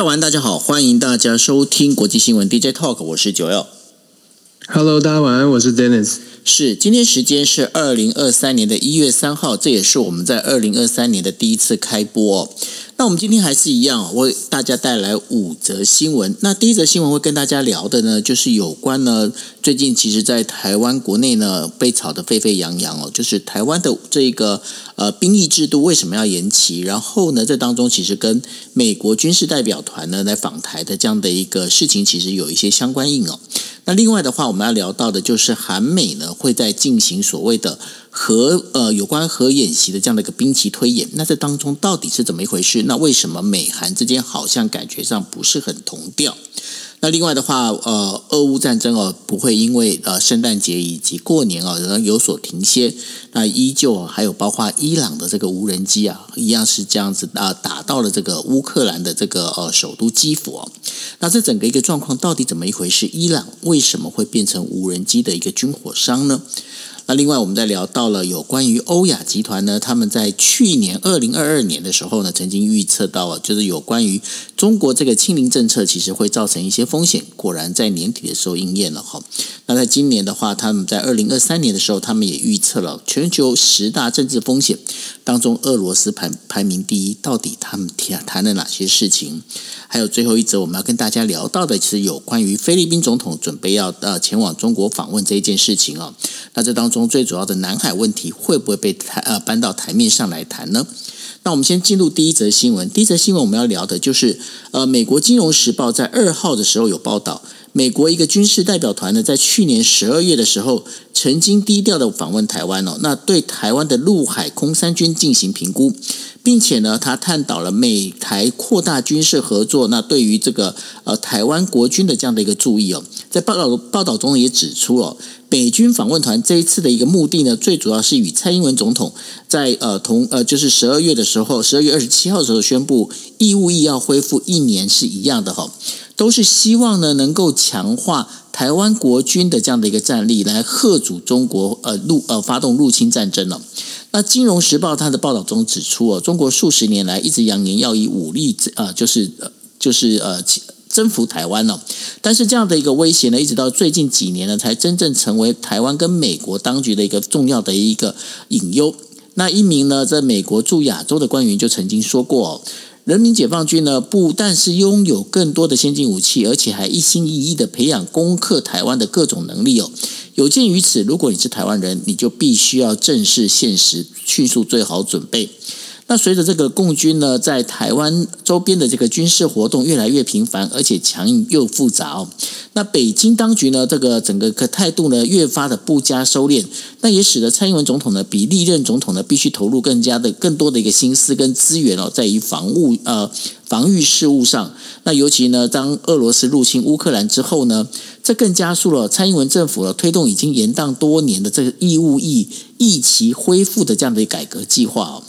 大家晚安，大家好，欢迎大家收听国际新闻 DJ Talk，我是九曜。Hello，大家晚安，我是 Dennis。是，今天时间是二零二三年的一月三号，这也是我们在二零二三年的第一次开播哦。那我们今天还是一样，我为大家带来五则新闻。那第一则新闻会跟大家聊的呢，就是有关呢，最近其实，在台湾国内呢被炒得沸沸扬扬哦，就是台湾的这个呃兵役制度为什么要延期？然后呢，这当中其实跟美国军事代表团呢来访台的这样的一个事情，其实有一些相关应哦。那另外的话，我们要聊到的就是韩美呢会在进行所谓的。核呃，有关核演习的这样的一个兵棋推演，那这当中到底是怎么一回事？那为什么美韩之间好像感觉上不是很同调？那另外的话，呃，俄乌战争哦，不会因为呃圣诞节以及过年哦，而有所停歇。那依旧还有包括伊朗的这个无人机啊，一样是这样子啊，打到了这个乌克兰的这个呃首都基辅。那这整个一个状况到底怎么一回事？伊朗为什么会变成无人机的一个军火商呢？那另外，我们在聊到了有关于欧亚集团呢，他们在去年二零二二年的时候呢，曾经预测到了，就是有关于中国这个清零政策其实会造成一些风险，果然在年底的时候应验了哈。那在今年的话，他们在二零二三年的时候，他们也预测了全球十大政治风险当中，俄罗斯排排名第一，到底他们谈谈了哪些事情？还有最后一则，我们要跟大家聊到的，其实有关于菲律宾总统准备要呃前往中国访问这一件事情啊。那这当中最主要的南海问题会不会被台呃搬到台面上来谈呢？那我们先进入第一则新闻。第一则新闻我们要聊的就是呃，美国金融时报在二号的时候有报道，美国一个军事代表团呢，在去年十二月的时候曾经低调的访问台湾哦，那对台湾的陆海空三军进行评估。并且呢，他探讨了美台扩大军事合作。那对于这个呃台湾国军的这样的一个注意哦，在报道报道中也指出哦，美军访问团这一次的一个目的呢，最主要是与蔡英文总统在呃同呃就是十二月的时候，十二月二十七号的时候宣布义务役要恢复一年是一样的哈，都是希望呢能够强化台湾国军的这样的一个战力，来吓阻中国呃入呃发动入侵战争了。那《金融时报》它的报道中指出哦，中国数十年来一直扬言要以武力呃，就是呃，就是呃征服台湾了。但是这样的一个威胁呢，一直到最近几年呢，才真正成为台湾跟美国当局的一个重要的一个隐忧。那一名呢，在美国驻亚洲的官员就曾经说过，人民解放军呢，不但是拥有更多的先进武器，而且还一心一意的培养攻克台湾的各种能力哦。有鉴于此，如果你是台湾人，你就必须要正视现实，迅速做好准备。那随着这个共军呢，在台湾周边的这个军事活动越来越频繁，而且强硬又复杂哦。那北京当局呢，这个整个态度呢，越发的不加收敛。那也使得蔡英文总统呢，比历任总统呢，必须投入更加的更多的一个心思跟资源哦，在于防务呃防御事务上。那尤其呢，当俄罗斯入侵乌克兰之后呢，这更加速了蔡英文政府呢，推动已经延宕多年的这个义务役一起恢复的这样的改革计划哦。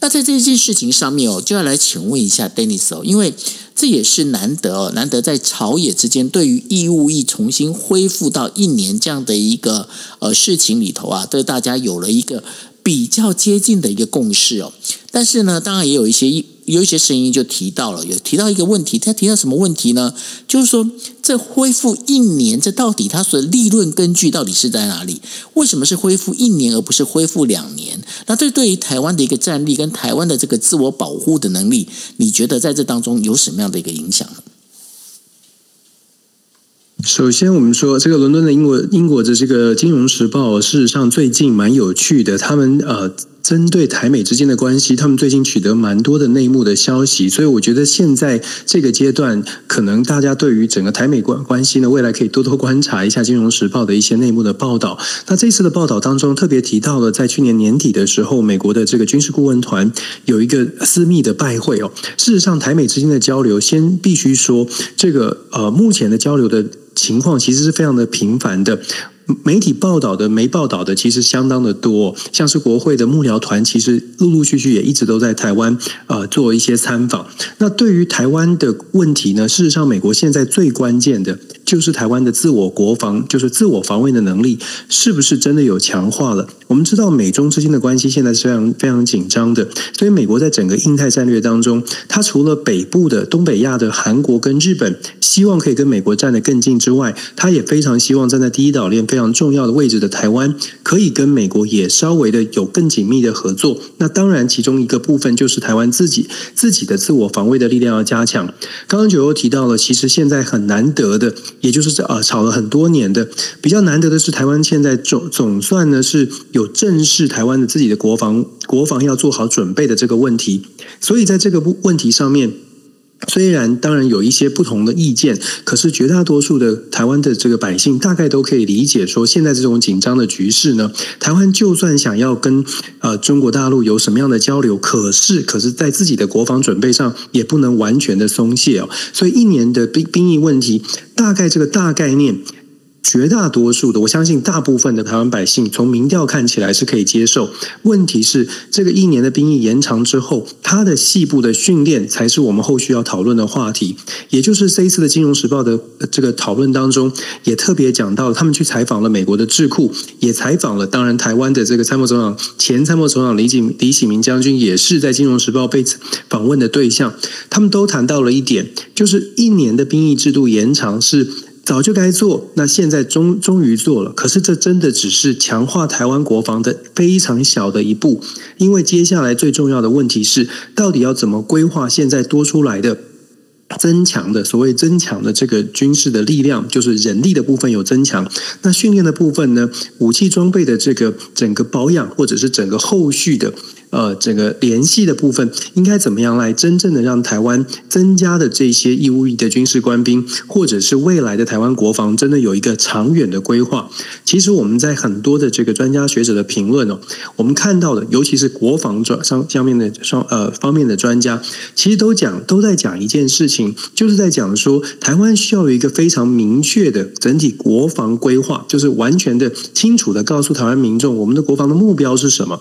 那在这件事情上面哦，就要来请问一下 Dennis 哦，因为这也是难得哦，难得在朝野之间对于义务役重新恢复到一年这样的一个呃事情里头啊，对大家有了一个比较接近的一个共识哦。但是呢，当然也有一些有一些声音就提到了，有提到一个问题，他提到什么问题呢？就是说，这恢复一年，这到底它所利润根据到底是在哪里？为什么是恢复一年而不是恢复两年？那这对于台湾的一个战力跟台湾的这个自我保护的能力，你觉得在这当中有什么样的一个影响呢？首先，我们说这个伦敦的英国英国的这个《金融时报》，事实上最近蛮有趣的，他们呃。针对台美之间的关系，他们最近取得蛮多的内幕的消息，所以我觉得现在这个阶段，可能大家对于整个台美关关系呢，未来可以多多观察一下《金融时报》的一些内幕的报道。那这次的报道当中，特别提到了在去年年底的时候，美国的这个军事顾问团有一个私密的拜会哦。事实上，台美之间的交流，先必须说，这个呃，目前的交流的情况其实是非常的频繁的。媒体报道的、没报道的，其实相当的多。像是国会的幕僚团，其实陆陆续续也一直都在台湾呃做一些参访。那对于台湾的问题呢，事实上，美国现在最关键的就是台湾的自我国防，就是自我防卫的能力，是不是真的有强化了？我们知道美中之间的关系现在是非常非常紧张的，所以美国在整个印太战略当中，它除了北部的东北亚的韩国跟日本，希望可以跟美国站得更近之外，它也非常希望站在第一岛链非常重要的位置的台湾，可以跟美国也稍微的有更紧密的合作。那当然，其中一个部分就是台湾自己自己的自我防卫的力量要加强。刚刚九又提到了，其实现在很难得的，也就是这呃吵了很多年的，比较难得的是台湾现在总总算呢是。有正视台湾的自己的国防，国防要做好准备的这个问题，所以在这个问题上面，虽然当然有一些不同的意见，可是绝大多数的台湾的这个百姓大概都可以理解，说现在这种紧张的局势呢，台湾就算想要跟呃中国大陆有什么样的交流，可是可是在自己的国防准备上也不能完全的松懈哦，所以一年的兵兵役问题，大概这个大概念。绝大多数的，我相信大部分的台湾百姓，从民调看起来是可以接受。问题是，这个一年的兵役延长之后，他的细部的训练才是我们后续要讨论的话题。也就是这一次的《金融时报》的这个讨论当中，也特别讲到，他们去采访了美国的智库，也采访了当然台湾的这个参谋总长前参谋总长李锦李启明将军，也是在《金融时报》被访问的对象。他们都谈到了一点，就是一年的兵役制度延长是。早就该做，那现在终终于做了。可是这真的只是强化台湾国防的非常小的一步，因为接下来最重要的问题是，到底要怎么规划现在多出来的 增强的所谓增强的这个军事的力量，就是人力的部分有增强，那训练的部分呢？武器装备的这个整个保养，或者是整个后续的。呃，这个联系的部分应该怎么样来真正的让台湾增加的这些义务役的军事官兵，或者是未来的台湾国防，真的有一个长远的规划？其实我们在很多的这个专家学者的评论哦，我们看到的，尤其是国防专上下面的双呃方面的专家，其实都讲都在讲一件事情，就是在讲说台湾需要有一个非常明确的整体国防规划，就是完全的清楚的告诉台湾民众，我们的国防的目标是什么。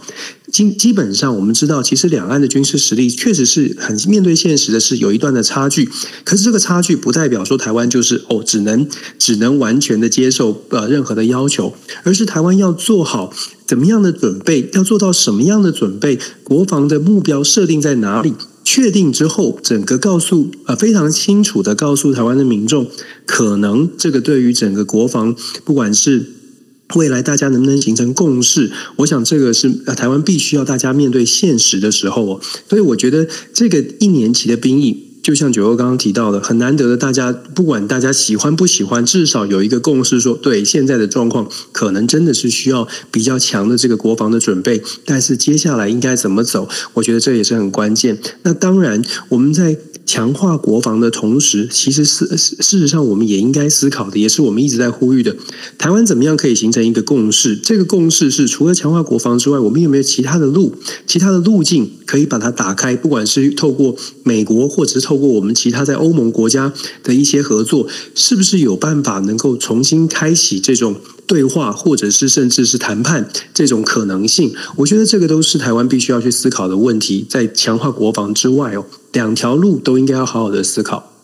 基基本上，我们知道，其实两岸的军事实力确实是很面对现实的，是有一段的差距。可是这个差距不代表说台湾就是哦，只能只能完全的接受呃任何的要求，而是台湾要做好怎么样的准备，要做到什么样的准备，国防的目标设定在哪里，确定之后，整个告诉呃非常清楚的告诉台湾的民众，可能这个对于整个国防，不管是。未来大家能不能形成共识？我想这个是台湾必须要大家面对现实的时候哦。所以我觉得这个一年期的兵役，就像九欧刚刚提到的，很难得的，大家不管大家喜欢不喜欢，至少有一个共识，说对现在的状况，可能真的是需要比较强的这个国防的准备。但是接下来应该怎么走？我觉得这也是很关键。那当然，我们在。强化国防的同时，其实是事实上，我们也应该思考的，也是我们一直在呼吁的。台湾怎么样可以形成一个共识？这个共识是除了强化国防之外，我们有没有其他的路、其他的路径可以把它打开？不管是透过美国，或者是透过我们其他在欧盟国家的一些合作，是不是有办法能够重新开启这种？对话，或者是甚至是谈判这种可能性，我觉得这个都是台湾必须要去思考的问题。在强化国防之外哦，两条路都应该要好好的思考。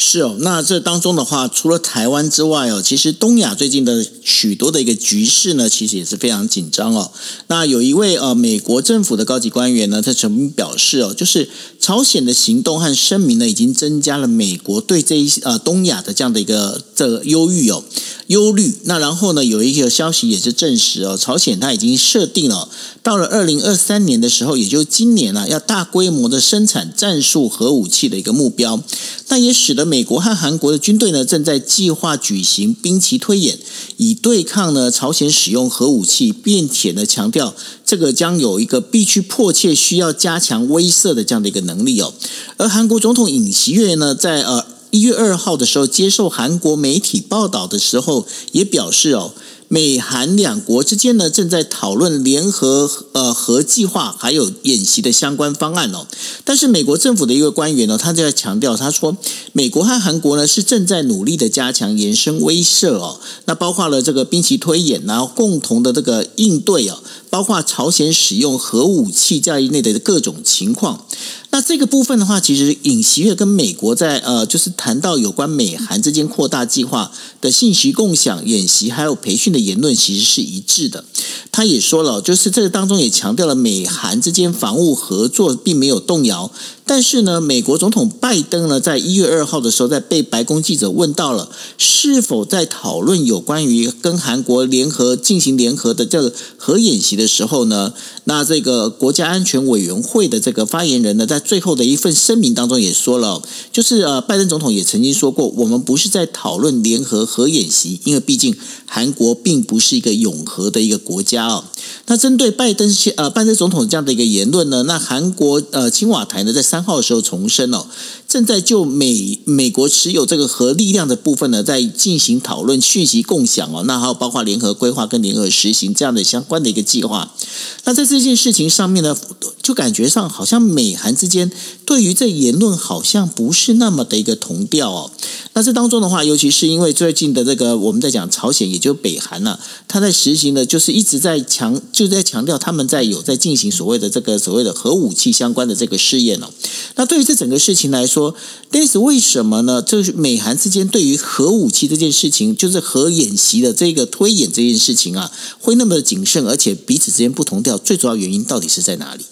是哦，那这当中的话，除了台湾之外哦，其实东亚最近的许多的一个局势呢，其实也是非常紧张哦。那有一位呃美国政府的高级官员呢，他曾经表示哦，就是朝鲜的行动和声明呢，已经增加了美国对这一呃东亚的这样的一个这个忧郁哦。忧虑。那然后呢，有一个消息也是证实哦，朝鲜它已经设定了，到了二零二三年的时候，也就今年呢，要大规模的生产战术核武器的一个目标。但也使得美国和韩国的军队呢，正在计划举行兵棋推演，以对抗呢朝鲜使用核武器，并且呢强调这个将有一个必须迫切需要加强威慑的这样的一个能力哦。而韩国总统尹锡悦呢，在呃。一月二号的时候，接受韩国媒体报道的时候，也表示哦，美韩两国之间呢，正在讨论联合呃核计划还有演习的相关方案哦。但是美国政府的一个官员呢，他就在强调，他说，美国和韩国呢是正在努力的加强延伸威慑哦，那包括了这个兵棋推演，然后共同的这个应对哦。包括朝鲜使用核武器在内的各种情况。那这个部分的话，其实尹锡悦跟美国在呃，就是谈到有关美韩之间扩大计划的信息共享、演习还有培训的言论，其实是一致的。他也说了，就是这个当中也强调了美韩之间防务合作并没有动摇。但是呢，美国总统拜登呢，在一月二号的时候，在被白宫记者问到了是否在讨论有关于跟韩国联合进行联合的这个核演习的时候呢，那这个国家安全委员会的这个发言人呢，在最后的一份声明当中也说了，就是呃，拜登总统也曾经说过，我们不是在讨论联合核演习，因为毕竟韩国并不是一个永和的一个国家哦。那针对拜登呃拜登总统这样的一个言论呢，那韩国呃青瓦台呢在三三号的时候重生了，正在就美美国持有这个核力量的部分呢，在进行讨论、讯息共享哦，那还有包括联合规划跟联合实行这样的相关的一个计划。那在这件事情上面呢，就感觉上好像美韩之间对于这言论好像不是那么的一个同调哦。那这当中的话，尤其是因为最近的这个我们在讲朝鲜，也就北韩呢、啊，他在实行的就是一直在强。就在强调他们在有在进行所谓的这个所谓的核武器相关的这个试验哦。那对于这整个事情来说，Dennis 为什么呢？就是美韩之间对于核武器这件事情，就是核演习的这个推演这件事情啊，会那么的谨慎，而且彼此之间不同调，最主要原因到底是在哪里？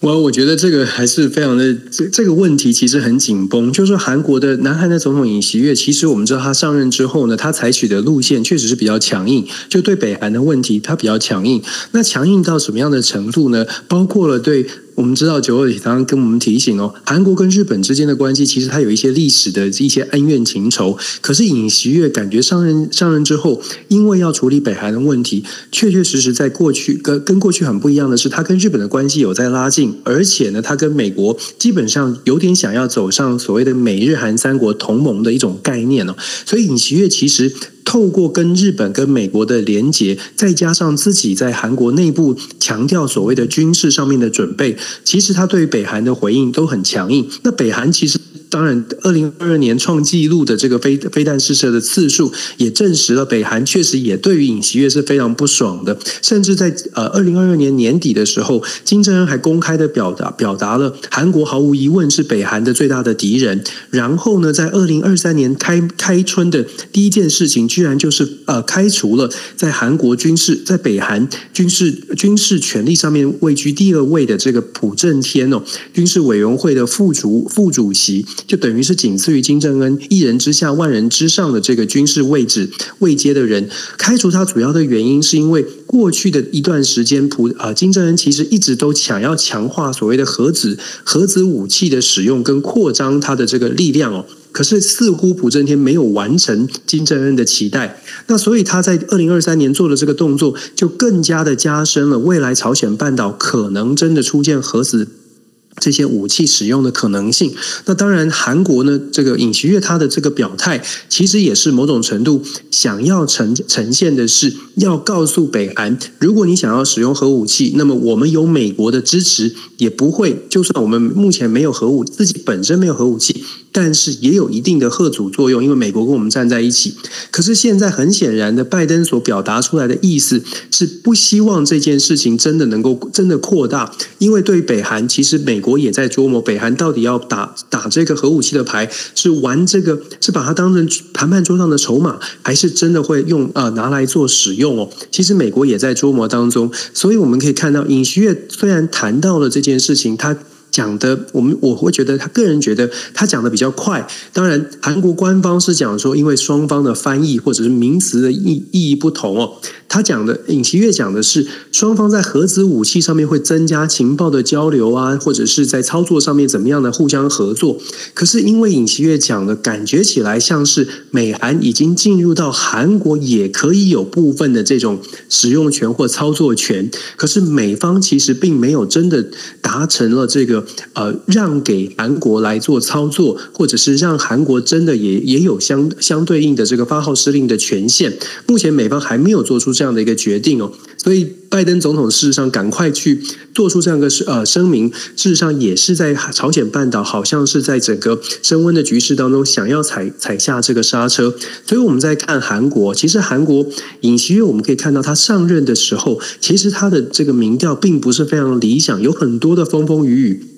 我我觉得这个还是非常的这这个问题其实很紧绷，就是说韩国的南韩的总统尹锡悦，其实我们知道他上任之后呢，他采取的路线确实是比较强硬，就对北韩的问题他比较强硬。那强硬到什么样的程度呢？包括了对。我们知道九二里常常跟我们提醒哦，韩国跟日本之间的关系其实它有一些历史的一些恩怨情仇。可是尹锡悦感觉上任上任之后，因为要处理北韩的问题，确确实实在过去跟跟过去很不一样的是，他跟日本的关系有在拉近，而且呢，他跟美国基本上有点想要走上所谓的美日韩三国同盟的一种概念哦。所以尹锡悦其实。透过跟日本、跟美国的连结，再加上自己在韩国内部强调所谓的军事上面的准备，其实他对北韩的回应都很强硬。那北韩其实。当然，二零二二年创纪录的这个飞飞弹试射的次数，也证实了北韩确实也对于尹锡悦是非常不爽的。甚至在呃二零二二年年底的时候，金正恩还公开的表达表达了韩国毫无疑问是北韩的最大的敌人。然后呢，在二零二三年开开春的第一件事情，居然就是呃开除了在韩国军事在北韩军事军事权力上面位居第二位的这个朴正天哦，军事委员会的副主副主席。就等于是仅次于金正恩一人之下万人之上的这个军事位置位阶的人，开除他主要的原因是因为过去的一段时间，普啊金正恩其实一直都想要强化所谓的核子核子武器的使用跟扩张他的这个力量哦，可是似乎朴正天没有完成金正恩的期待，那所以他在二零二三年做的这个动作，就更加的加深了未来朝鲜半岛可能真的出现核子。这些武器使用的可能性，那当然，韩国呢，这个尹锡悦他的这个表态，其实也是某种程度想要呈呈现的是，要告诉北韩，如果你想要使用核武器，那么我们有美国的支持，也不会，就算我们目前没有核武，自己本身没有核武器。但是也有一定的贺阻作用，因为美国跟我们站在一起。可是现在很显然的，拜登所表达出来的意思是不希望这件事情真的能够真的扩大，因为对北韩，其实美国也在琢磨，北韩到底要打打这个核武器的牌，是玩这个，是把它当成谈判桌上的筹码，还是真的会用啊、呃、拿来做使用哦？其实美国也在琢磨当中，所以我们可以看到，尹锡悦虽然谈到了这件事情，他。讲的，我们我会觉得他个人觉得他讲的比较快。当然，韩国官方是讲说，因为双方的翻译或者是名词的意意义不同哦。他讲的尹锡悦讲的是，双方在核子武器上面会增加情报的交流啊，或者是在操作上面怎么样的互相合作。可是因为尹锡悦讲的感觉起来像是美韩已经进入到韩国也可以有部分的这种使用权或操作权，可是美方其实并没有真的达成了这个。呃，让给韩国来做操作，或者是让韩国真的也也有相相对应的这个发号施令的权限。目前美方还没有做出这样的一个决定哦，所以拜登总统事实上赶快去做出这样一个呃声明，事实上也是在朝鲜半岛好像是在整个升温的局势当中想要踩踩下这个刹车。所以我们在看韩国，其实韩国尹锡悦我们可以看到他上任的时候，其实他的这个民调并不是非常理想，有很多的风风雨雨。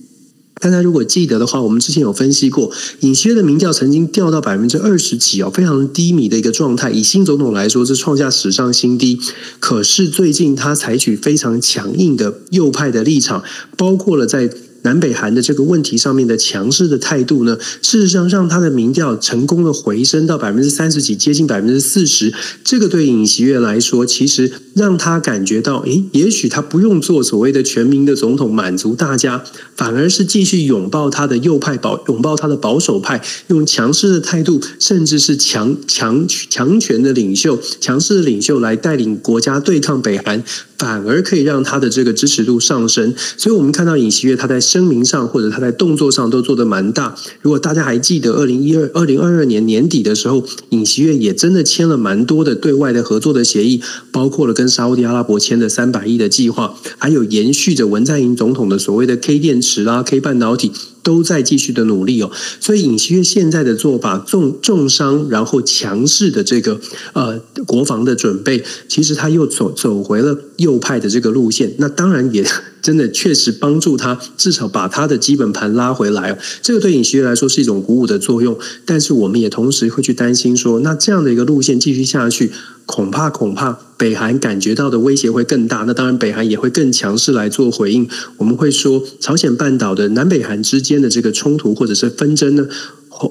大家如果记得的话，我们之前有分析过，尹锡悦的民调曾经掉到百分之二十几哦，非常低迷的一个状态。以新总统来说，是创下史上新低。可是最近他采取非常强硬的右派的立场，包括了在。南北韩的这个问题上面的强势的态度呢，事实上让他的民调成功的回升到百分之三十几，接近百分之四十。这个对尹锡悦来说，其实让他感觉到，诶，也许他不用做所谓的全民的总统，满足大家，反而是继续拥抱他的右派保，拥抱他的保守派，用强势的态度，甚至是强强强权的领袖，强势的领袖来带领国家对抗北韩。反而可以让他的这个支持度上升，所以我们看到尹锡悦他在声明上或者他在动作上都做得蛮大。如果大家还记得二零一二、二零二二年年底的时候，尹锡悦也真的签了蛮多的对外的合作的协议，包括了跟沙乌地阿拉伯签的三百亿的计划，还有延续着文在寅总统的所谓的 K 电池啦、K 半导体。都在继续的努力哦，所以尹锡悦现在的做法重重伤，然后强势的这个呃国防的准备，其实他又走走回了右派的这个路线，那当然也 真的确实帮助他至少把他的基本盘拉回来，这个对尹锡悦来说是一种鼓舞的作用，但是我们也同时会去担心说，那这样的一个路线继续下去。恐怕恐怕北韩感觉到的威胁会更大，那当然北韩也会更强势来做回应。我们会说，朝鲜半岛的南北韩之间的这个冲突或者是纷争呢，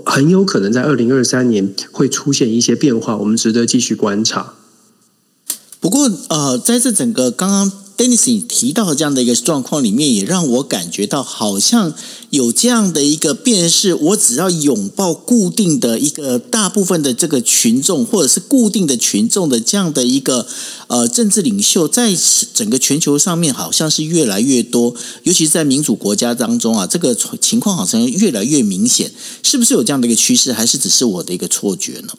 很有可能在二零二三年会出现一些变化，我们值得继续观察。不过，呃，在这整个刚刚。Dennis 你提到的这样的一个状况里面，也让我感觉到好像有这样的一个变势。我只要拥抱固定的一个大部分的这个群众，或者是固定的群众的这样的一个呃政治领袖，在整个全球上面好像是越来越多，尤其是在民主国家当中啊，这个情况好像越来越明显。是不是有这样的一个趋势，还是只是我的一个错觉呢？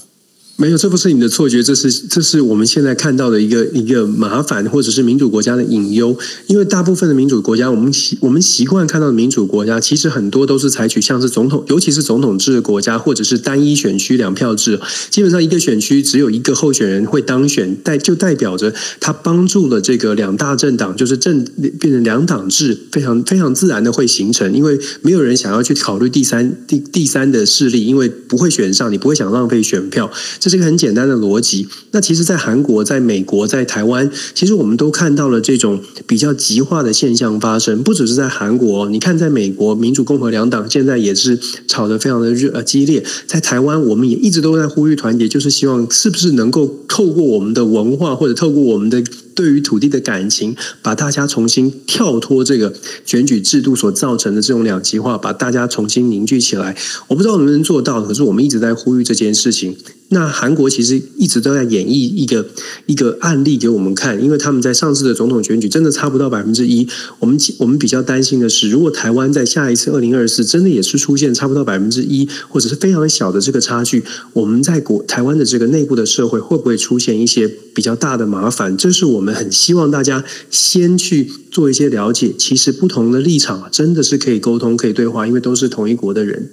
没有，这不是你的错觉，这是这是我们现在看到的一个一个麻烦，或者是民主国家的隐忧。因为大部分的民主国家，我们习我们习惯看到的民主国家，其实很多都是采取像是总统，尤其是总统制的国家，或者是单一选区两票制。基本上一个选区只有一个候选人会当选，代就代表着他帮助了这个两大政党，就是政变成两党制，非常非常自然的会形成。因为没有人想要去考虑第三第第三的势力，因为不会选上，你不会想浪费选票。这是一个很简单的逻辑。那其实，在韩国、在美国、在台湾，其实我们都看到了这种比较极化的现象发生。不只是在韩国，你看，在美国，民主、共和两党现在也是吵得非常的热呃激烈。在台湾，我们也一直都在呼吁团结，就是希望是不是能够透过我们的文化，或者透过我们的。对于土地的感情，把大家重新跳脱这个选举制度所造成的这种两极化，把大家重新凝聚起来。我不知道能不能做到，可是我们一直在呼吁这件事情。那韩国其实一直都在演绎一个一个案例给我们看，因为他们在上次的总统选举真的差不到百分之一。我们我们比较担心的是，如果台湾在下一次二零二四真的也是出现差不到百分之一，或者是非常小的这个差距，我们在国台湾的这个内部的社会会不会出现一些比较大的麻烦？这是我我们很希望大家先去做一些了解。其实不同的立场啊，真的是可以沟通、可以对话，因为都是同一国的人。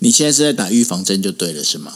你现在是在打预防针就对了，是吗？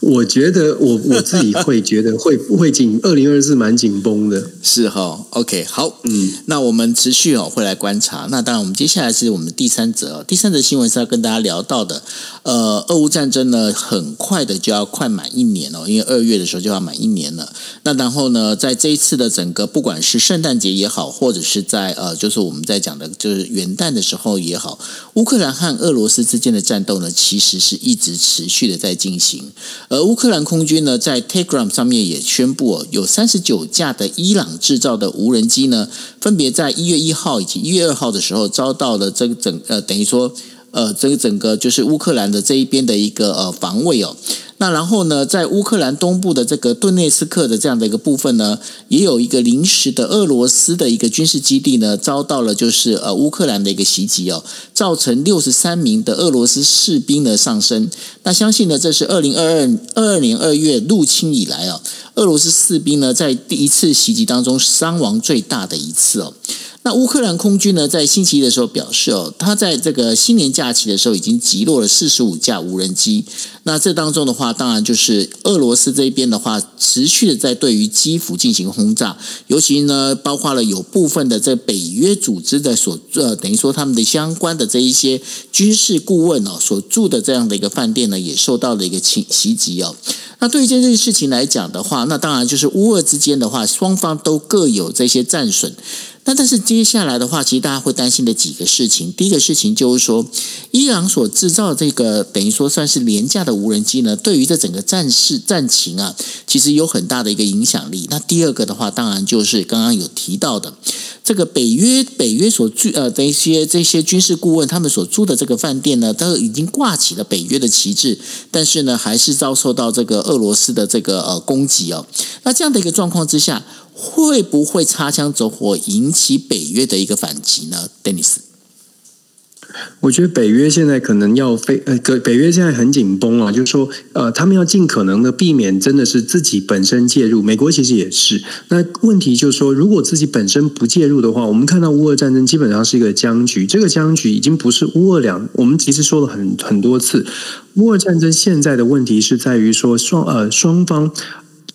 我觉得我我自己会觉得会会紧，二零二四蛮紧绷的，是哈，OK，好，嗯，那我们持续哦会来观察。那当然，我们接下来是我们第三则，第三则新闻是要跟大家聊到的。呃，俄乌战争呢，很快的就要快满一年哦，因为二月的时候就要满一年了。那然后呢，在这一次的整个，不管是圣诞节也好，或者是在呃，就是我们在讲的，就是元旦的时候也好，乌克兰和俄罗斯之间的战斗呢，其实是一直持续的在进行。而乌克兰空军呢，在 Telegram 上面也宣布哦，有三十九架的伊朗制造的无人机呢，分别在一月一号以及一月二号的时候，遭到了这个整呃，等于说呃，这个整个就是乌克兰的这一边的一个呃防卫哦。那然后呢，在乌克兰东部的这个顿涅斯克的这样的一个部分呢，也有一个临时的俄罗斯的一个军事基地呢，遭到了就是呃乌克兰的一个袭击哦，造成六十三名的俄罗斯士兵的丧生。那相信呢，这是二零二二二二年二月入侵以来啊，俄罗斯士兵呢在第一次袭击当中伤亡最大的一次哦。那乌克兰空军呢，在星期一的时候表示哦，他在这个新年假期的时候已经击落了四十五架无人机。那这当中的话，当然就是俄罗斯这边的话，持续的在对于基辅进行轰炸，尤其呢，包括了有部分的这北约组织的所呃，等于说他们的相关的这一些军事顾问哦，所住的这样的一个饭店呢，也受到了一个侵袭击哦。那对于这件事情来讲的话，那当然就是乌俄之间的话，双方都各有这些战损。那但是接下来的话，其实大家会担心的几个事情，第一个事情就是说，伊朗所制造这个等于说算是廉价的无人机呢，对于这整个战事战情啊，其实有很大的一个影响力。那第二个的话，当然就是刚刚有提到的，这个北约北约所住呃的一些这些军事顾问他们所住的这个饭店呢，都已经挂起了北约的旗帜，但是呢，还是遭受到这个俄罗斯的这个呃攻击哦。那这样的一个状况之下。会不会擦枪走火引起北约的一个反击呢？Dennis，我觉得北约现在可能要非呃，北约现在很紧绷啊，就是说呃，他们要尽可能的避免真的是自己本身介入。美国其实也是。那问题就是说，如果自己本身不介入的话，我们看到乌俄战争基本上是一个僵局。这个僵局已经不是乌俄两，我们其实说了很很多次，乌俄战争现在的问题是在于说双呃双方。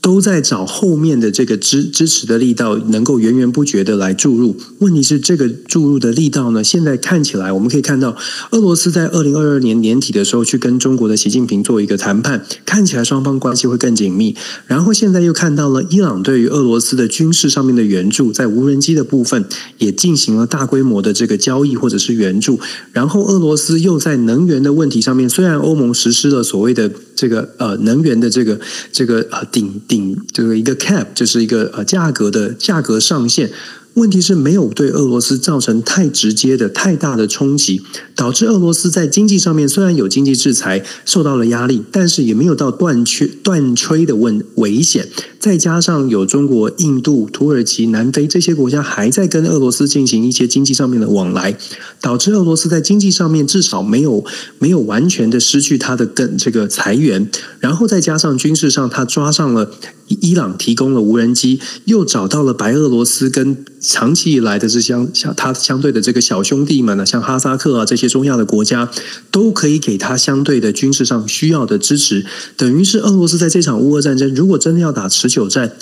都在找后面的这个支支持的力道，能够源源不绝的来注入。问题是这个注入的力道呢？现在看起来，我们可以看到，俄罗斯在二零二二年年底的时候去跟中国的习近平做一个谈判，看起来双方关系会更紧密。然后现在又看到了伊朗对于俄罗斯的军事上面的援助，在无人机的部分也进行了大规模的这个交易或者是援助。然后俄罗斯又在能源的问题上面，虽然欧盟实施了所谓的这个呃能源的这个这个呃顶。顶就是一个 cap 就是一个呃价格的价格上限。问题是没有对俄罗斯造成太直接的、太大的冲击，导致俄罗斯在经济上面虽然有经济制裁受到了压力，但是也没有到断缺断炊的问危险。再加上有中国、印度、土耳其、南非这些国家还在跟俄罗斯进行一些经济上面的往来，导致俄罗斯在经济上面至少没有没有完全的失去它的跟这个财源，然后再加上军事上，他抓上了。伊朗提供了无人机，又找到了白俄罗斯跟长期以来的是相相他相对的这个小兄弟们呢，像哈萨克啊这些中亚的国家，都可以给他相对的军事上需要的支持。等于是俄罗斯在这场乌俄战争，如果真的要打持久战，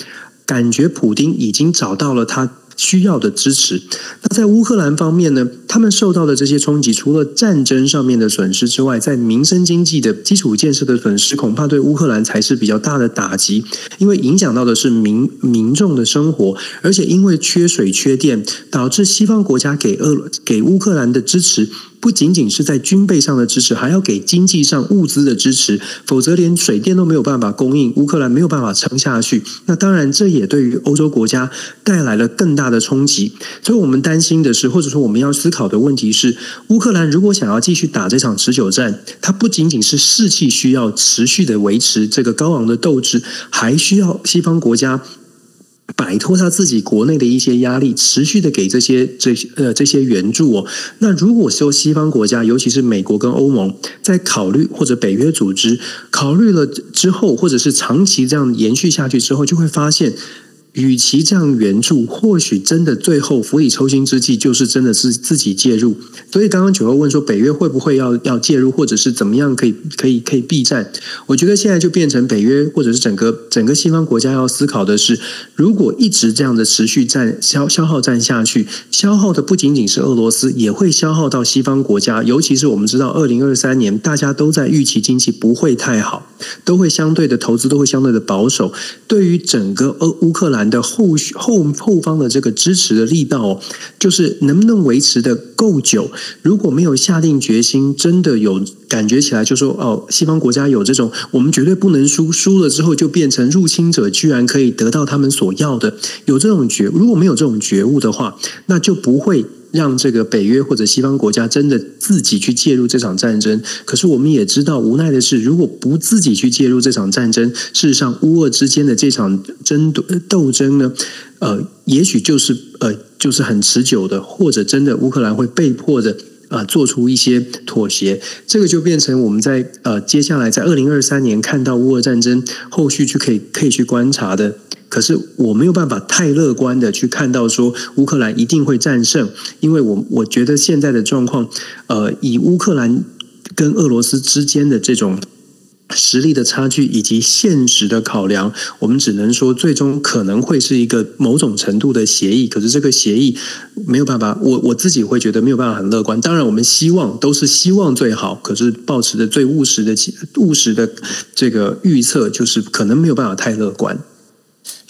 感觉普丁已经找到了他。需要的支持。那在乌克兰方面呢？他们受到的这些冲击，除了战争上面的损失之外，在民生经济的基础建设的损失，恐怕对乌克兰才是比较大的打击，因为影响到的是民民众的生活，而且因为缺水缺电，导致西方国家给俄给乌克兰的支持。不仅仅是在军备上的支持，还要给经济上物资的支持，否则连水电都没有办法供应，乌克兰没有办法撑下去。那当然，这也对于欧洲国家带来了更大的冲击。所以我们担心的是，或者说我们要思考的问题是，乌克兰如果想要继续打这场持久战，它不仅仅是士气需要持续的维持这个高昂的斗志，还需要西方国家。摆脱他自己国内的一些压力，持续的给这些这些呃这些援助哦。那如果说西方国家，尤其是美国跟欧盟，在考虑或者北约组织考虑了之后，或者是长期这样延续下去之后，就会发现。与其这样援助，或许真的最后釜底抽薪之计就是真的是自己介入。所以刚刚九号问说，北约会不会要要介入，或者是怎么样可以可以可以避战？我觉得现在就变成北约或者是整个整个西方国家要思考的是，如果一直这样的持续战消消耗战下去，消耗的不仅仅是俄罗斯，也会消耗到西方国家。尤其是我们知道，二零二三年大家都在预期经济不会太好，都会相对的投资都会相对的保守。对于整个俄乌克兰。的后续后后方的这个支持的力道，就是能不能维持得够久？如果没有下定决心，真的有感觉起来，就说哦，西方国家有这种，我们绝对不能输，输了之后就变成入侵者，居然可以得到他们所要的，有这种觉，如果没有这种觉悟的话，那就不会。让这个北约或者西方国家真的自己去介入这场战争。可是我们也知道，无奈的是，如果不自己去介入这场战争，事实上乌俄之间的这场争斗斗争呢，呃，也许就是呃，就是很持久的，或者真的乌克兰会被迫的。啊、呃，做出一些妥协，这个就变成我们在呃接下来在二零二三年看到乌俄战争后续去可以可以去观察的。可是我没有办法太乐观的去看到说乌克兰一定会战胜，因为我我觉得现在的状况，呃，以乌克兰跟俄罗斯之间的这种。实力的差距以及现实的考量，我们只能说最终可能会是一个某种程度的协议。可是这个协议没有办法，我我自己会觉得没有办法很乐观。当然，我们希望都是希望最好，可是抱持着最务实的务实的这个预测，就是可能没有办法太乐观。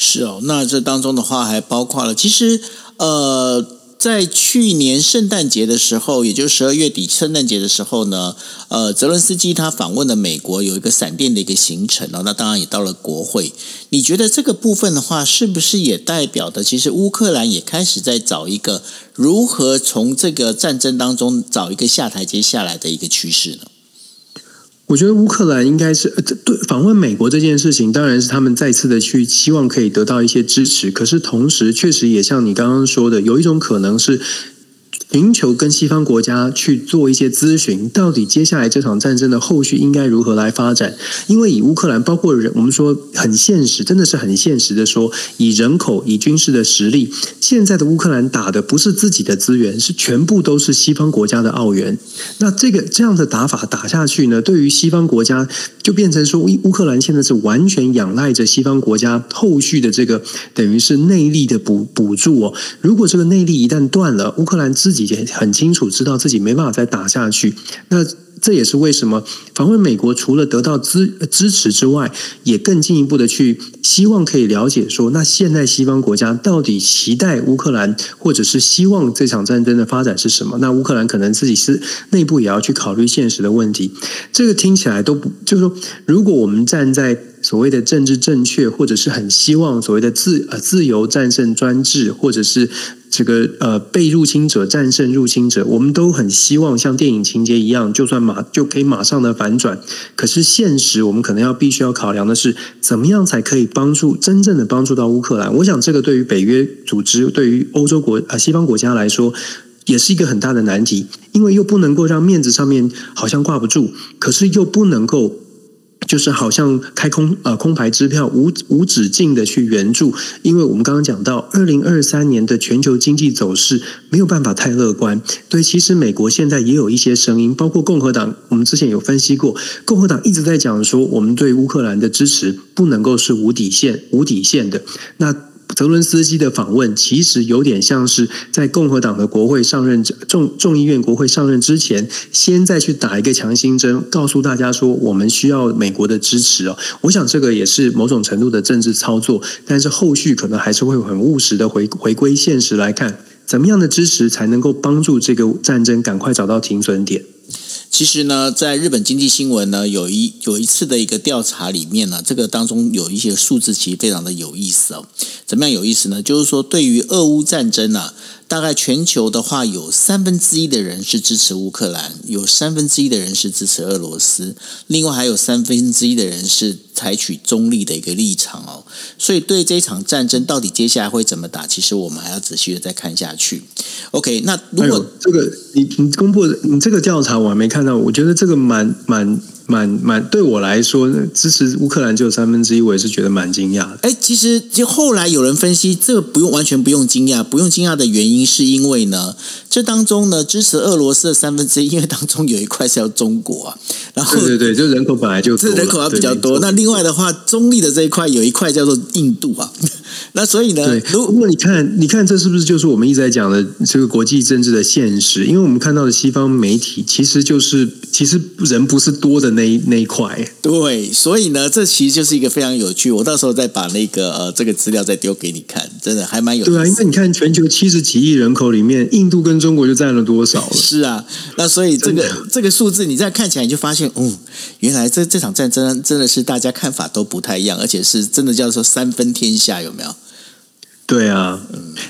是哦，那这当中的话还包括了，其实呃。在去年圣诞节的时候，也就是十二月底圣诞节的时候呢，呃，泽伦斯基他访问了美国，有一个闪电的一个行程哦，那当然也到了国会。你觉得这个部分的话，是不是也代表的，其实乌克兰也开始在找一个如何从这个战争当中找一个下台阶下来的一个趋势呢？我觉得乌克兰应该是呃对访问美国这件事情，当然是他们再次的去希望可以得到一些支持。可是同时，确实也像你刚刚说的，有一种可能是。寻求跟西方国家去做一些咨询，到底接下来这场战争的后续应该如何来发展？因为以乌克兰，包括人，我们说很现实，真的是很现实的说，以人口、以军事的实力，现在的乌克兰打的不是自己的资源，是全部都是西方国家的澳元。那这个这样的打法打下去呢，对于西方国家就变成说，乌克兰现在是完全仰赖着西方国家后续的这个等于是内力的补补助哦。如果这个内力一旦断了，乌克兰自己。也很清楚知道自己没办法再打下去，那这也是为什么访问美国除了得到支支持之外，也更进一步的去希望可以了解说，那现在西方国家到底期待乌克兰，或者是希望这场战争的发展是什么？那乌克兰可能自己是内部也要去考虑现实的问题。这个听起来都不，就是说，如果我们站在所谓的政治正确，或者是很希望所谓的自呃自由战胜专制，或者是。这个呃，被入侵者战胜入侵者，我们都很希望像电影情节一样，就算马就可以马上的反转。可是现实，我们可能要必须要考量的是，怎么样才可以帮助真正的帮助到乌克兰？我想，这个对于北约组织，对于欧洲国啊西方国家来说，也是一个很大的难题，因为又不能够让面子上面好像挂不住，可是又不能够。就是好像开空呃空牌支票无无止境的去援助，因为我们刚刚讲到二零二三年的全球经济走势没有办法太乐观。对，其实美国现在也有一些声音，包括共和党，我们之前有分析过，共和党一直在讲说，我们对乌克兰的支持不能够是无底线、无底线的。那泽伦斯基的访问其实有点像是在共和党的国会上任众众议院国会上任之前，先再去打一个强心针，告诉大家说我们需要美国的支持哦。我想这个也是某种程度的政治操作，但是后续可能还是会很务实的回回归现实来看，怎么样的支持才能够帮助这个战争赶快找到停损点。其实呢，在日本经济新闻呢，有一有一次的一个调查里面呢，这个当中有一些数字其实非常的有意思哦。怎么样有意思呢？就是说，对于俄乌战争呢、大概全球的话，有三分之一的人是支持乌克兰，有三分之一的人是支持俄罗斯，另外还有三分之一的人是采取中立的一个立场哦。所以对这场战争到底接下来会怎么打，其实我们还要仔细的再看下去。OK，那如果、这个你你公布你这个调查我还没看到，我觉得这个蛮蛮。蛮蛮对我来说，支持乌克兰只有三分之一，我也是觉得蛮惊讶的。哎，其实就后来有人分析，这个不用完全不用惊讶，不用惊讶的原因是因为呢，这当中呢支持俄罗斯的三分之一，因为当中有一块是要中国啊。然后对对对，就人口本来就这人口还比较多。那另外的话，中立的这一块有一块叫做印度啊。那所以呢，对，如果你看，你看这是不是就是我们一直在讲的这个国际政治的现实？因为我们看到的西方媒体，其实就是其实人不是多的那一那一块。对，所以呢，这其实就是一个非常有趣。我到时候再把那个呃这个资料再丢给你看，真的还蛮有趣。对啊，因为你看全球七十几亿人口里面，印度跟中国就占了多少了？是啊，那所以这个这个数字你再看起来，你就发现，嗯，原来这这场战争真的是大家看法都不太一样，而且是真的叫做三分天下，有没有？对啊，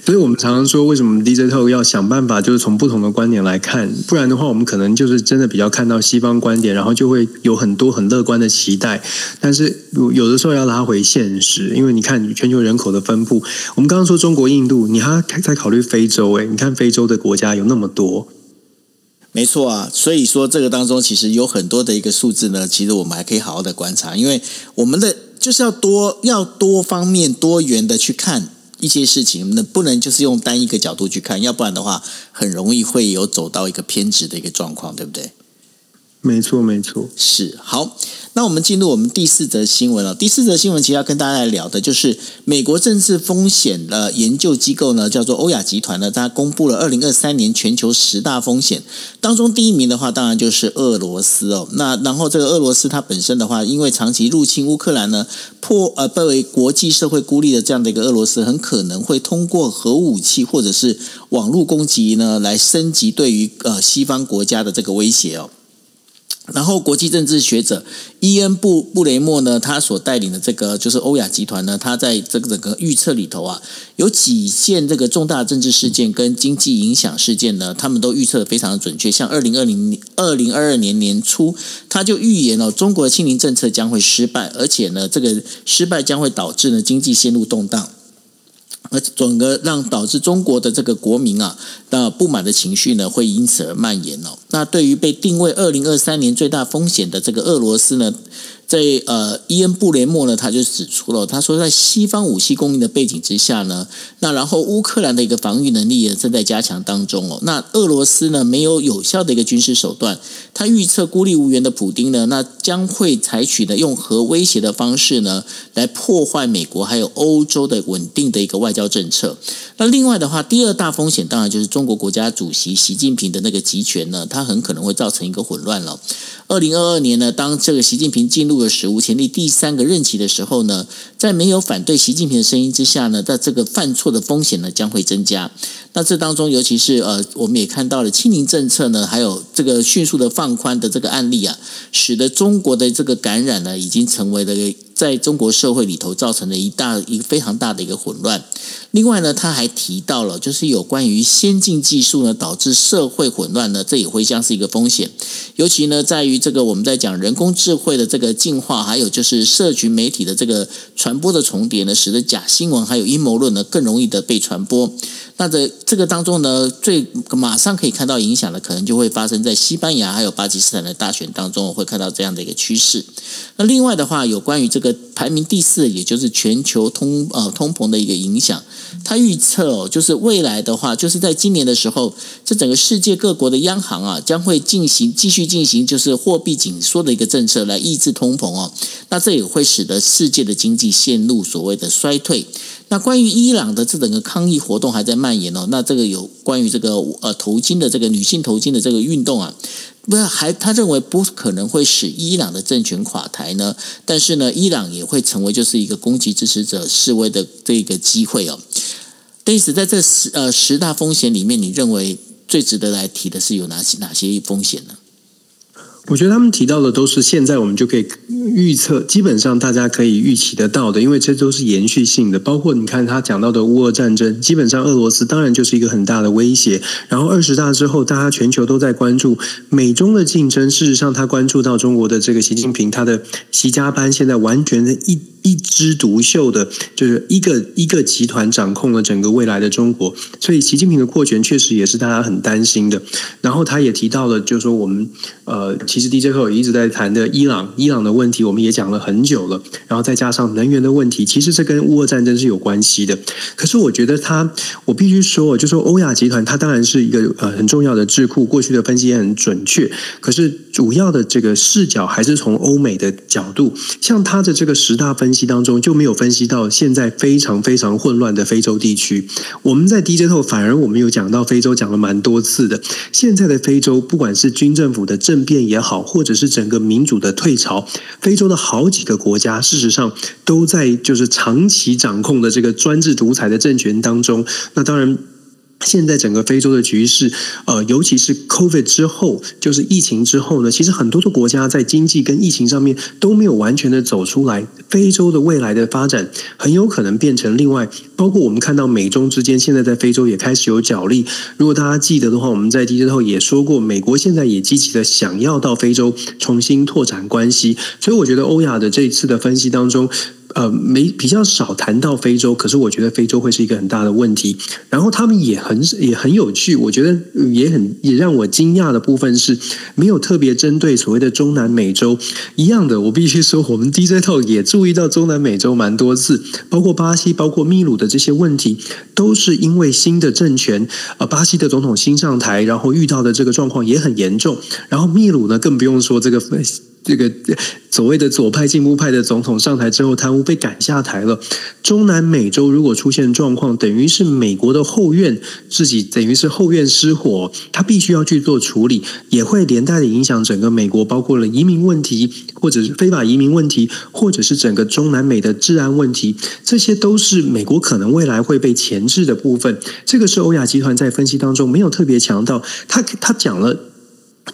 所以我们常常说，为什么 DJ Talk 要想办法，就是从不同的观点来看，不然的话，我们可能就是真的比较看到西方观点，然后就会有很多很乐观的期待。但是有的时候要拉回现实，因为你看全球人口的分布，我们刚刚说中国、印度，你还在考虑非洲？哎，你看非洲的国家有那么多。没错啊，所以说这个当中其实有很多的一个数字呢，其实我们还可以好好的观察，因为我们的就是要多要多方面多元的去看一些事情，那不能就是用单一个角度去看，要不然的话很容易会有走到一个偏执的一个状况，对不对？没错，没错，是好。那我们进入我们第四则新闻了。第四则新闻其实要跟大家来聊的，就是美国政治风险的研究机构呢，叫做欧亚集团呢，它公布了二零二三年全球十大风险当中，第一名的话，当然就是俄罗斯哦。那然后这个俄罗斯它本身的话，因为长期入侵乌克兰呢，破呃被为国际社会孤立的这样的一个俄罗斯，很可能会通过核武器或者是网络攻击呢，来升级对于呃西方国家的这个威胁哦。然后，国际政治学者伊恩布布雷默呢，他所带领的这个就是欧亚集团呢，他在这个整个预测里头啊，有几件这个重大政治事件跟经济影响事件呢，他们都预测的非常的准确。像二零二零二零二二年年初，他就预言了中国的清零政策将会失败，而且呢，这个失败将会导致呢经济陷入动荡。而整个让导致中国的这个国民啊，那不满的情绪呢，会因此而蔓延哦。那对于被定位二零二三年最大风险的这个俄罗斯呢？在呃，伊恩布雷默呢，他就指出了，他说，在西方武器供应的背景之下呢，那然后乌克兰的一个防御能力也正在加强当中哦。那俄罗斯呢，没有有效的一个军事手段，他预测孤立无援的普丁呢，那将会采取的用核威胁的方式呢，来破坏美国还有欧洲的稳定的一个外交政策。那另外的话，第二大风险当然就是中国国家主席习近平的那个集权呢，它很可能会造成一个混乱了。二零二二年呢，当这个习近平进入了史无前例第三个任期的时候呢，在没有反对习近平的声音之下呢，在这个犯错的风险呢将会增加。那这当中，尤其是呃，我们也看到了清零政策呢，还有这个迅速的放宽的这个案例啊，使得中国的这个感染呢，已经成为了在中国社会里头造成了一大一个非常大的一个混乱。另外呢，他还提到了，就是有关于先进技术呢导致社会混乱呢，这也会像是一个风险。尤其呢，在于这个我们在讲人工智慧的这个进化，还有就是社群媒体的这个传播的重叠呢，使得假新闻还有阴谋论呢更容易的被传播。那这这个当中呢，最马上可以看到影响的，可能就会发生在西班牙还有巴基斯坦的大选当中，我会看到这样的一个趋势。那另外的话，有关于这个排名第四，也就是全球通呃通膨的一个影响。他预测哦，就是未来的话，就是在今年的时候，这整个世界各国的央行啊，将会进行继续进行就是货币紧缩的一个政策来抑制通膨哦。那这也会使得世界的经济陷入所谓的衰退。那关于伊朗的这整个抗议活动还在蔓延哦。那这个有关于这个呃头巾的这个女性头巾的这个运动啊，不是还他认为不可能会使伊朗的政权垮台呢？但是呢，伊朗也会成为就是一个攻击支持者示威的这个机会哦。但是在这十呃十大风险里面，你认为最值得来提的是有哪些哪些风险呢？我觉得他们提到的都是现在我们就可以预测，基本上大家可以预期得到的，因为这都是延续性的。包括你看他讲到的乌俄战争，基本上俄罗斯当然就是一个很大的威胁。然后二十大之后，大家全球都在关注美中的竞争。事实上，他关注到中国的这个习近平，他的习家班现在完全的一。一枝独秀的，就是一个一个集团掌控了整个未来的中国，所以习近平的扩权确实也是大家很担心的。然后他也提到了，就是说我们呃，其实 DJ 后一直在谈的伊朗，伊朗的问题我们也讲了很久了。然后再加上能源的问题，其实这跟乌俄战争是有关系的。可是我觉得他，我必须说，就说欧亚集团它当然是一个呃很重要的智库，过去的分析也很准确。可是主要的这个视角还是从欧美的角度，像他的这个十大分。分析当中就没有分析到现在非常非常混乱的非洲地区。我们在 DJ 后反而我们有讲到非洲，讲了蛮多次的。现在的非洲，不管是军政府的政变也好，或者是整个民主的退潮，非洲的好几个国家，事实上都在就是长期掌控的这个专制独裁的政权当中。那当然。现在整个非洲的局势，呃，尤其是 COVID 之后，就是疫情之后呢，其实很多的国家在经济跟疫情上面都没有完全的走出来。非洲的未来的发展很有可能变成另外，包括我们看到美中之间现在在非洲也开始有角力。如果大家记得的话，我们在 DJ 后也说过，美国现在也积极的想要到非洲重新拓展关系。所以我觉得欧亚的这一次的分析当中。呃，没比较少谈到非洲，可是我觉得非洲会是一个很大的问题。然后他们也很也很有趣，我觉得也很也让我惊讶的部分是，没有特别针对所谓的中南美洲一样的。我必须说，我们 DJ t o 也注意到中南美洲蛮多次，包括巴西、包括秘鲁的这些问题，都是因为新的政权，呃，巴西的总统新上台，然后遇到的这个状况也很严重。然后秘鲁呢，更不用说这个。这个所谓的左派进步派的总统上台之后贪污被赶下台了。中南美洲如果出现状况，等于是美国的后院自己等于是后院失火，他必须要去做处理，也会连带的影响整个美国，包括了移民问题，或者是非法移民问题，或者是整个中南美的治安问题，这些都是美国可能未来会被钳制的部分。这个是欧亚集团在分析当中没有特别强调，他他讲了。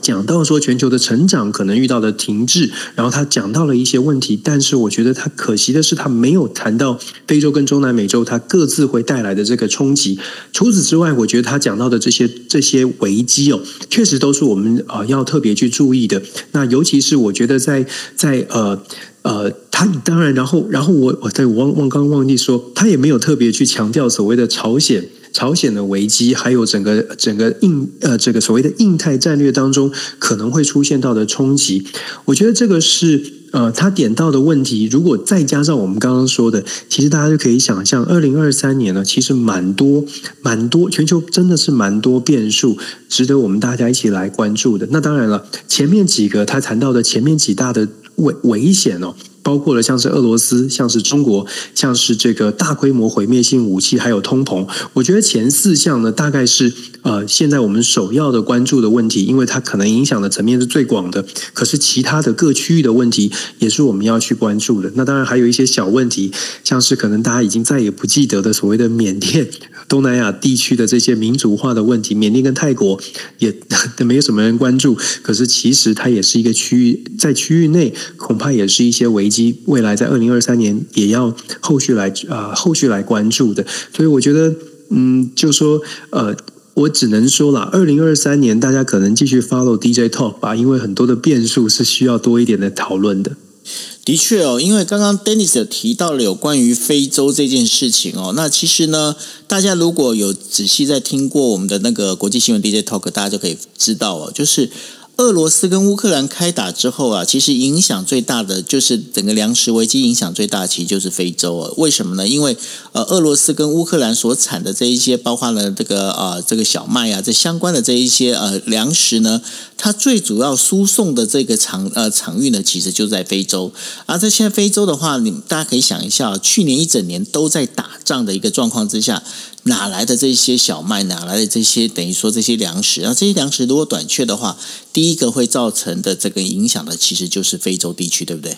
讲到说全球的成长可能遇到的停滞，然后他讲到了一些问题，但是我觉得他可惜的是他没有谈到非洲跟中南美洲它各自会带来的这个冲击。除此之外，我觉得他讲到的这些这些危机哦，确实都是我们啊要特别去注意的。那尤其是我觉得在在呃呃，他当然，然后然后我我在我忘忘刚忘记说，他也没有特别去强调所谓的朝鲜。朝鲜的危机，还有整个整个印呃这个所谓的印太战略当中可能会出现到的冲击，我觉得这个是呃他点到的问题。如果再加上我们刚刚说的，其实大家就可以想象，二零二三年呢，其实蛮多蛮多，全球真的是蛮多变数，值得我们大家一起来关注的。那当然了，前面几个他谈到的前面几大的危危险哦。包括了像是俄罗斯、像是中国、像是这个大规模毁灭性武器，还有通膨。我觉得前四项呢，大概是呃现在我们首要的关注的问题，因为它可能影响的层面是最广的。可是其他的各区域的问题也是我们要去关注的。那当然还有一些小问题，像是可能大家已经再也不记得的所谓的缅甸、东南亚地区的这些民族化的问题。缅甸跟泰国也没有什么人关注，可是其实它也是一个区域，在区域内恐怕也是一些危机。未来在二零二三年也要后续来啊、呃，后续来关注的，所以我觉得，嗯，就说呃，我只能说了，二零二三年大家可能继续 follow DJ Talk 吧，因为很多的变数是需要多一点的讨论的。的确哦，因为刚刚 Dennis 提到了有关于非洲这件事情哦，那其实呢，大家如果有仔细在听过我们的那个国际新闻 DJ Talk，大家就可以知道哦，就是。俄罗斯跟乌克兰开打之后啊，其实影响最大的就是整个粮食危机影响最大，其实就是非洲啊。为什么呢？因为呃，俄罗斯跟乌克兰所产的这一些，包括了这个、呃，这个小麦啊，这相关的这一些呃粮食呢，它最主要输送的这个场呃场域呢，其实就在非洲。而在现在非洲的话，你大家可以想一下，去年一整年都在打仗的一个状况之下。哪来的这些小麦？哪来的这些等于说这些粮食？然后这些粮食如果短缺的话，第一个会造成的这个影响的，其实就是非洲地区，对不对？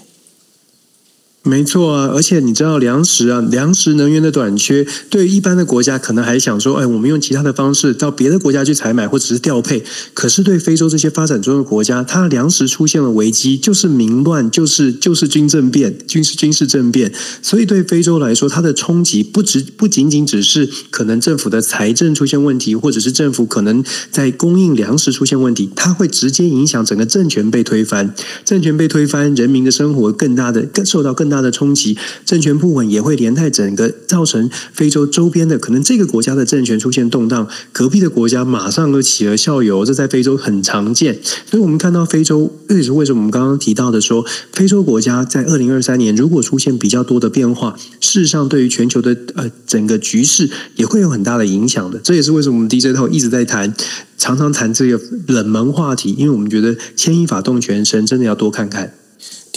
没错啊，而且你知道粮食啊，粮食能源的短缺，对一般的国家可能还想说，哎，我们用其他的方式到别的国家去采买或者是调配。可是对非洲这些发展中的国家，它粮食出现了危机，就是民乱，就是就是军政变，军事军事政变。所以对非洲来说，它的冲击不只不仅仅只是可能政府的财政出现问题，或者是政府可能在供应粮食出现问题，它会直接影响整个政权被推翻，政权被推翻，人民的生活更大的更受到更大的冲击，政权不稳也会连带整个造成非洲周边的可能这个国家的政权出现动荡，隔壁的国家马上就起了效尤，这在非洲很常见。所以，我们看到非洲，这也是为什么我们刚刚提到的说，非洲国家在二零二三年如果出现比较多的变化，事实上对于全球的呃整个局势也会有很大的影响的。这也是为什么我们 DJ 套一直在谈，常常谈这个冷门话题，因为我们觉得牵一发动全身，真的要多看看。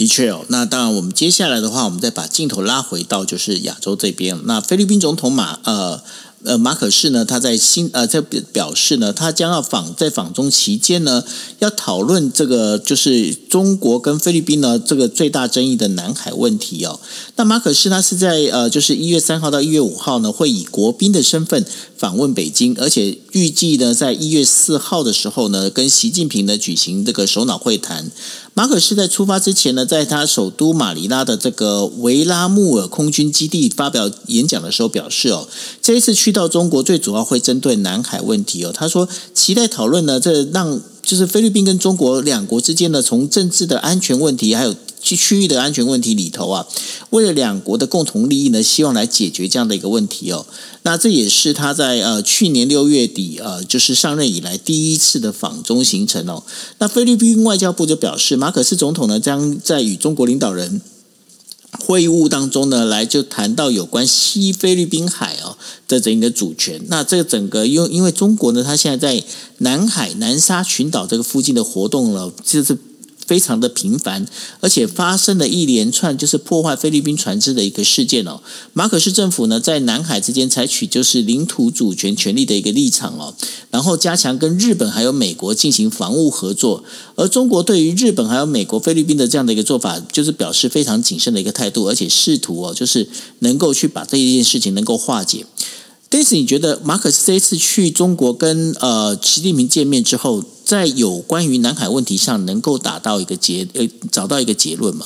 的确哦，那当然，我们接下来的话，我们再把镜头拉回到就是亚洲这边。那菲律宾总统马呃呃，马可仕呢，他在新呃在表示呢，他将要访在访中期间呢，要讨论这个就是中国跟菲律宾呢这个最大争议的南海问题哦。那马可仕他是在呃就是一月三号到一月五号呢，会以国宾的身份访问北京，而且预计呢在一月四号的时候呢，跟习近平呢举行这个首脑会谈。马可是在出发之前呢，在他首都马尼拉的这个维拉穆尔空军基地发表演讲的时候表示哦，这一次去到中国最主要会针对南海问题哦。他说期待讨论呢，这让就是菲律宾跟中国两国之间呢，从政治的安全问题还有。区区域的安全问题里头啊，为了两国的共同利益呢，希望来解决这样的一个问题哦。那这也是他在呃去年六月底呃就是上任以来第一次的访中行程哦。那菲律宾外交部就表示，马可斯总统呢将在与中国领导人会晤当中呢，来就谈到有关西菲律宾海哦的整个主权。那这个整个因因为中国呢，它现在在南海南沙群岛这个附近的活动了，就是。非常的频繁，而且发生了一连串就是破坏菲律宾船只的一个事件哦。马可仕政府呢，在南海之间采取就是领土主权权利的一个立场哦，然后加强跟日本还有美国进行防务合作，而中国对于日本还有美国、菲律宾的这样的一个做法，就是表示非常谨慎的一个态度，而且试图哦，就是能够去把这一件事情能够化解。但是你觉得马可仕这次去中国跟呃习近平见面之后，在有关于南海问题上能够达到一个结呃找到一个结论吗？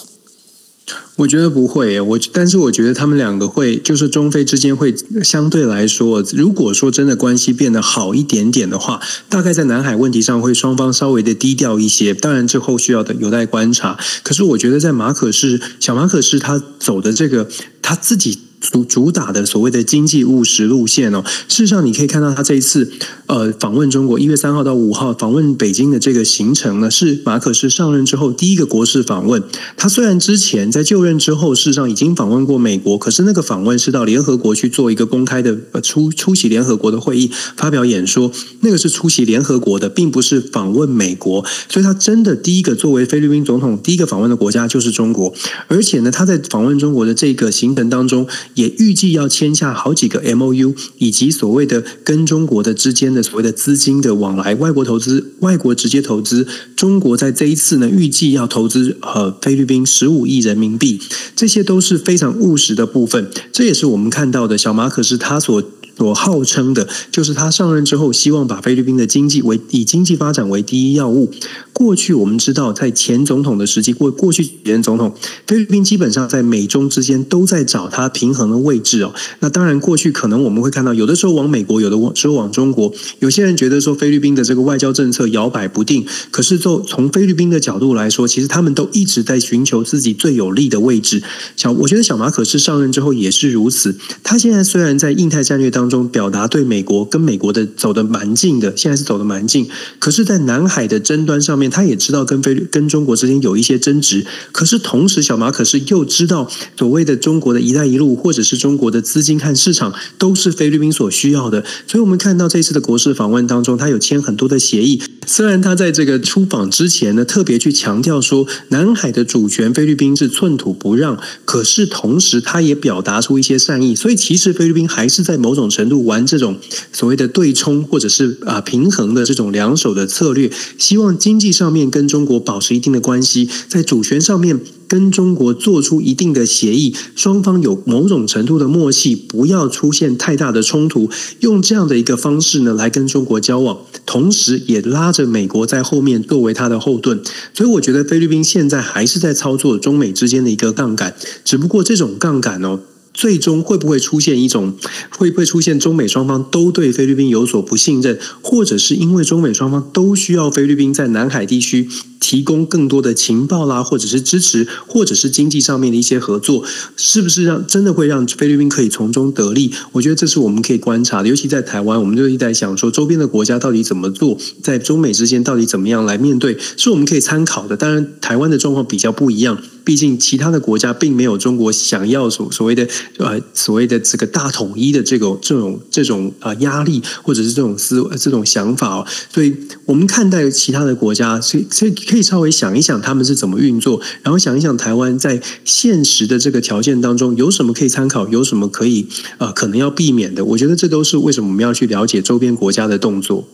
我觉得不会，我但是我觉得他们两个会就是中非之间会相对来说，如果说真的关系变得好一点点的话，大概在南海问题上会双方稍微的低调一些。当然这后续要的有待观察。可是我觉得在马可仕小马可仕他走的这个他自己。主主打的所谓的经济务实路线哦，事实上你可以看到他这一次呃访问中国，一月三号到五号访问北京的这个行程呢，是马可是上任之后第一个国事访问。他虽然之前在就任之后，事实上已经访问过美国，可是那个访问是到联合国去做一个公开的出出席联合国的会议，发表演说，那个是出席联合国的，并不是访问美国。所以他真的第一个作为菲律宾总统第一个访问的国家就是中国，而且呢，他在访问中国的这个行程当中。也预计要签下好几个 MOU，以及所谓的跟中国的之间的所谓的资金的往来，外国投资、外国直接投资。中国在这一次呢，预计要投资呃菲律宾十五亿人民币，这些都是非常务实的部分。这也是我们看到的小马可是他所。所号称的，就是他上任之后，希望把菲律宾的经济为以经济发展为第一要务。过去我们知道，在前总统的时期，过过去几任总统，菲律宾基本上在美中之间都在找他平衡的位置哦。那当然，过去可能我们会看到，有的时候往美国，有的时候往中国。有些人觉得说菲律宾的这个外交政策摇摆不定，可是就从菲律宾的角度来说，其实他们都一直在寻求自己最有利的位置。小，我觉得小马可是上任之后也是如此。他现在虽然在印太战略当中表达对美国跟美国的走得蛮近的，现在是走得蛮近。可是，在南海的争端上面，他也知道跟菲律跟中国之间有一些争执。可是，同时小马可是又知道，所谓的中国的一带一路，或者是中国的资金和市场，都是菲律宾所需要的。所以，我们看到这次的国事访问当中，他有签很多的协议。虽然他在这个出访之前呢，特别去强调说南海的主权菲律宾是寸土不让，可是同时他也表达出一些善意。所以，其实菲律宾还是在某种程度玩这种所谓的对冲或者是啊平衡的这种两手的策略，希望经济上面跟中国保持一定的关系，在主权上面跟中国做出一定的协议，双方有某种程度的默契，不要出现太大的冲突，用这样的一个方式呢来跟中国交往，同时也拉着美国在后面作为他的后盾。所以我觉得菲律宾现在还是在操作中美之间的一个杠杆，只不过这种杠杆哦。最终会不会出现一种，会不会出现中美双方都对菲律宾有所不信任，或者是因为中美双方都需要菲律宾在南海地区提供更多的情报啦，或者是支持，或者是经济上面的一些合作，是不是让真的会让菲律宾可以从中得利？我觉得这是我们可以观察的。尤其在台湾，我们就一直在想说，周边的国家到底怎么做，在中美之间到底怎么样来面对，是我们可以参考的。当然，台湾的状况比较不一样。毕竟其他的国家并没有中国想要所所谓的呃所谓的这个大统一的这个这种这种啊压力，或者是这种思这种想法哦。所以我们看待其他的国家，所以所以可以稍微想一想他们是怎么运作，然后想一想台湾在现实的这个条件当中有什么可以参考，有什么可以呃可能要避免的。我觉得这都是为什么我们要去了解周边国家的动作。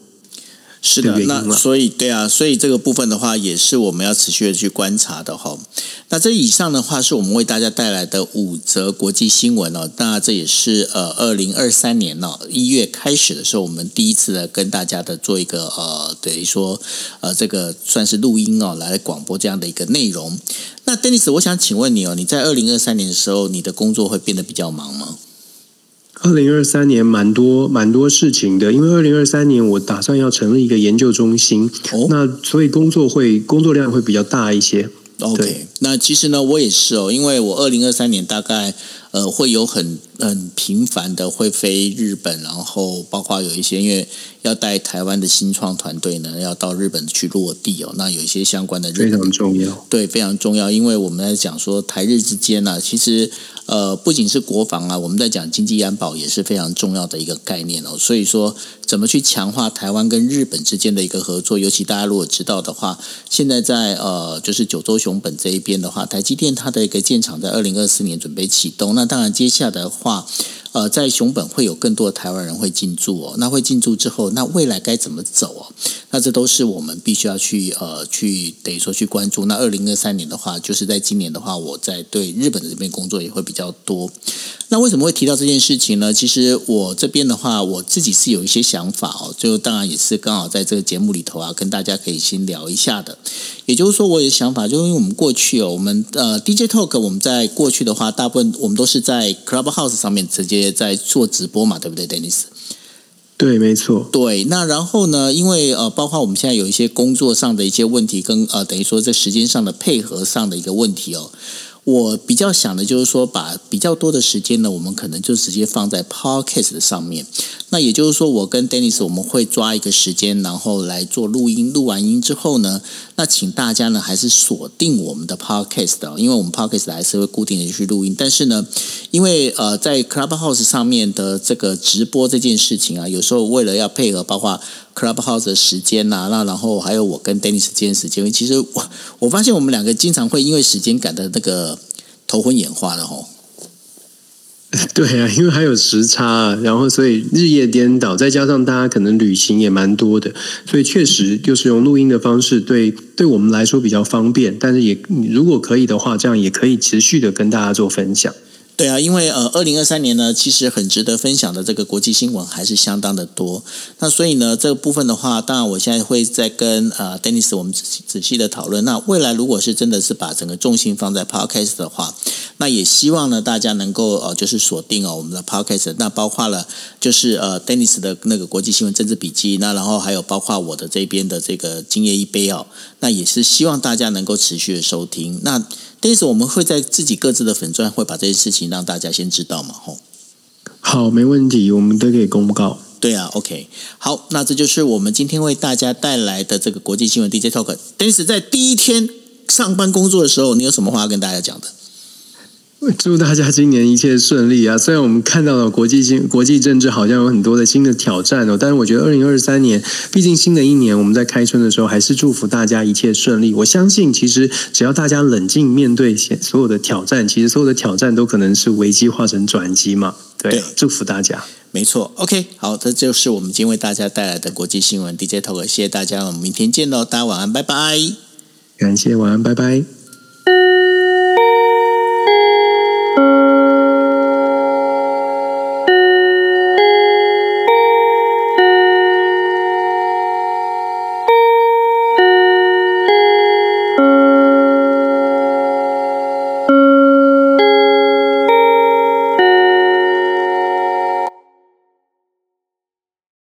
是的，那所以对啊，所以这个部分的话，也是我们要持续的去观察的哈。那这以上的话，是我们为大家带来的五则国际新闻哦。那这也是呃，二零二三年呢一月开始的时候，我们第一次的跟大家的做一个呃，等于说呃，这个算是录音哦，来广播这样的一个内容。那 Dennis，我想请问你哦，你在二零二三年的时候，你的工作会变得比较忙吗？二零二三年蛮多蛮多事情的，因为二零二三年我打算要成立一个研究中心，哦、那所以工作会工作量会比较大一些。OK，那其实呢，我也是哦，因为我二零二三年大概呃会有很很频繁的会飞日本，然后包括有一些因为要带台湾的新创团队呢，要到日本去落地哦，那有一些相关的日本非常重要，对，非常重要，因为我们在讲说台日之间呢、啊，其实。呃，不仅是国防啊，我们在讲经济安保也是非常重要的一个概念哦。所以说，怎么去强化台湾跟日本之间的一个合作？尤其大家如果知道的话，现在在呃，就是九州熊本这一边的话，台积电它的一个建厂在二零二四年准备启动。那当然，接下来的话。呃，在熊本会有更多的台湾人会进驻哦。那会进驻之后，那未来该怎么走哦？那这都是我们必须要去呃去等于说去关注。那二零二三年的话，就是在今年的话，我在对日本的这边工作也会比较多。那为什么会提到这件事情呢？其实我这边的话，我自己是有一些想法哦。就当然也是刚好在这个节目里头啊，跟大家可以先聊一下的。也就是说，我有想法，就因为我们过去哦，我们呃 DJ Talk，我们在过去的话，大部分我们都是在 Clubhouse 上面直接在做直播嘛，对不对，Dennis？对，没错。对，那然后呢，因为呃，包括我们现在有一些工作上的一些问题，跟呃，等于说在时间上的配合上的一个问题哦。我比较想的就是说，把比较多的时间呢，我们可能就直接放在 Podcast 上面。那也就是说，我跟 Dennis 我们会抓一个时间，然后来做录音。录完音之后呢，那请大家呢还是锁定我们的 Podcast，因为我们 Podcast 还是会固定的去录音。但是呢，因为呃，在 Clubhouse 上面的这个直播这件事情啊，有时候为了要配合，包括 Clubhouse 的时间呐、那然后还有我跟 Dennis 之间时间，其实我我发现我们两个经常会因为时间赶的那个头昏眼花的吼。对啊，因为还有时差，然后所以日夜颠倒，再加上大家可能旅行也蛮多的，所以确实就是用录音的方式对对我们来说比较方便，但是也如果可以的话，这样也可以持续的跟大家做分享。对啊，因为呃，二零二三年呢，其实很值得分享的这个国际新闻还是相当的多。那所以呢，这个部分的话，当然我现在会再跟呃 Dennis 我们仔细仔细的讨论。那未来如果是真的是把整个重心放在 Podcast 的话，那也希望呢大家能够呃就是锁定哦我们的 Podcast。那包括了就是呃 Dennis 的那个国际新闻政治笔记，那然后还有包括我的这边的这个今夜一杯哦，那也是希望大家能够持续的收听。那但是我们会在自己各自的粉钻会把这些事情让大家先知道嘛？吼，好，没问题，我们都可以公告。对啊，OK，好，那这就是我们今天为大家带来的这个国际新闻 DJ Talk。但是在第一天上班工作的时候，你有什么话要跟大家讲的？祝大家今年一切顺利啊！虽然我们看到了国际经国际政治好像有很多的新的挑战哦，但是我觉得二零二三年，毕竟新的一年，我们在开春的时候，还是祝福大家一切顺利。我相信，其实只要大家冷静面对所有的挑战，其实所有的挑战都可能是危机化成转机嘛。对，对，祝福大家。没错，OK，好，这就是我们今天为大家带来的国际新闻 DJ Talk，谢谢大家，我们明天见喽，大家晚安，拜拜。感谢，晚安，拜拜。